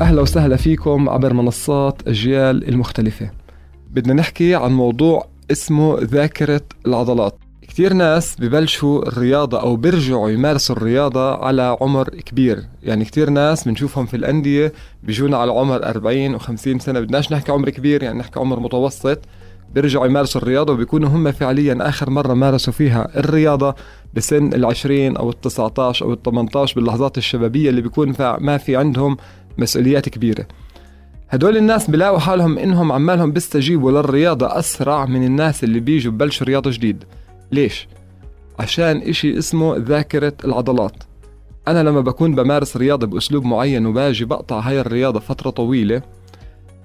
أهلا وسهلا فيكم عبر منصات أجيال المختلفة. بدنا نحكي عن موضوع اسمه ذاكرة العضلات. كتير ناس ببلشوا الرياضة أو بيرجعوا يمارسوا الرياضة على عمر كبير. يعني كتير ناس بنشوفهم في الأندية بيجونا على عمر 40 و50 سنة. بدناش نحكي عمر كبير يعني نحكي عمر متوسط. بيرجعوا يمارسوا الرياضة وبيكونوا هم فعليا آخر مرة مارسوا فيها الرياضة بسن العشرين أو التسعة عشر أو عشر باللحظات الشبابية اللي بيكون ما في عندهم مسؤوليات كبيرة. هدول الناس بلاقوا حالهم إنهم عمالهم بيستجيبوا للرياضة أسرع من الناس اللي بيجوا ببلشوا رياضة جديد. ليش؟ عشان إشي اسمه ذاكرة العضلات. أنا لما بكون بمارس رياضة بأسلوب معين وباجي بقطع هاي الرياضة فترة طويلة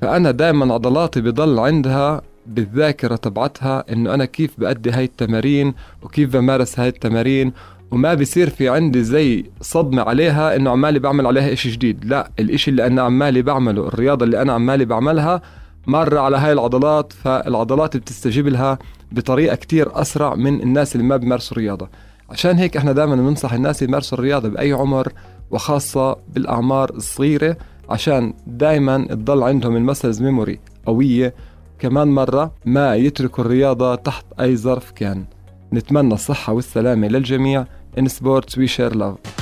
فأنا دائما عضلاتي بضل عندها بالذاكرة تبعتها إنه أنا كيف بأدي هاي التمارين وكيف بمارس هاي التمارين وما بيصير في عندي زي صدمة عليها إنه عمالي بعمل عليها إشي جديد. لا الإشي اللي أنا عمالي بعمله الرياضة اللي أنا عمالي بعملها مرة على هاي العضلات فالعضلات بتستجيب لها بطريقة كتير أسرع من الناس اللي ما بيمارسوا رياضة. عشان هيك إحنا دائما بننصح الناس يمارسوا الرياضة بأي عمر وخاصة بالأعمار الصغيرة عشان دائما تضل عندهم المسلز ميموري قوية. كمان مرة ما يتركوا الرياضة تحت أي ظرف كان. نتمنى الصحة والسلامة للجميع. In sports we share love.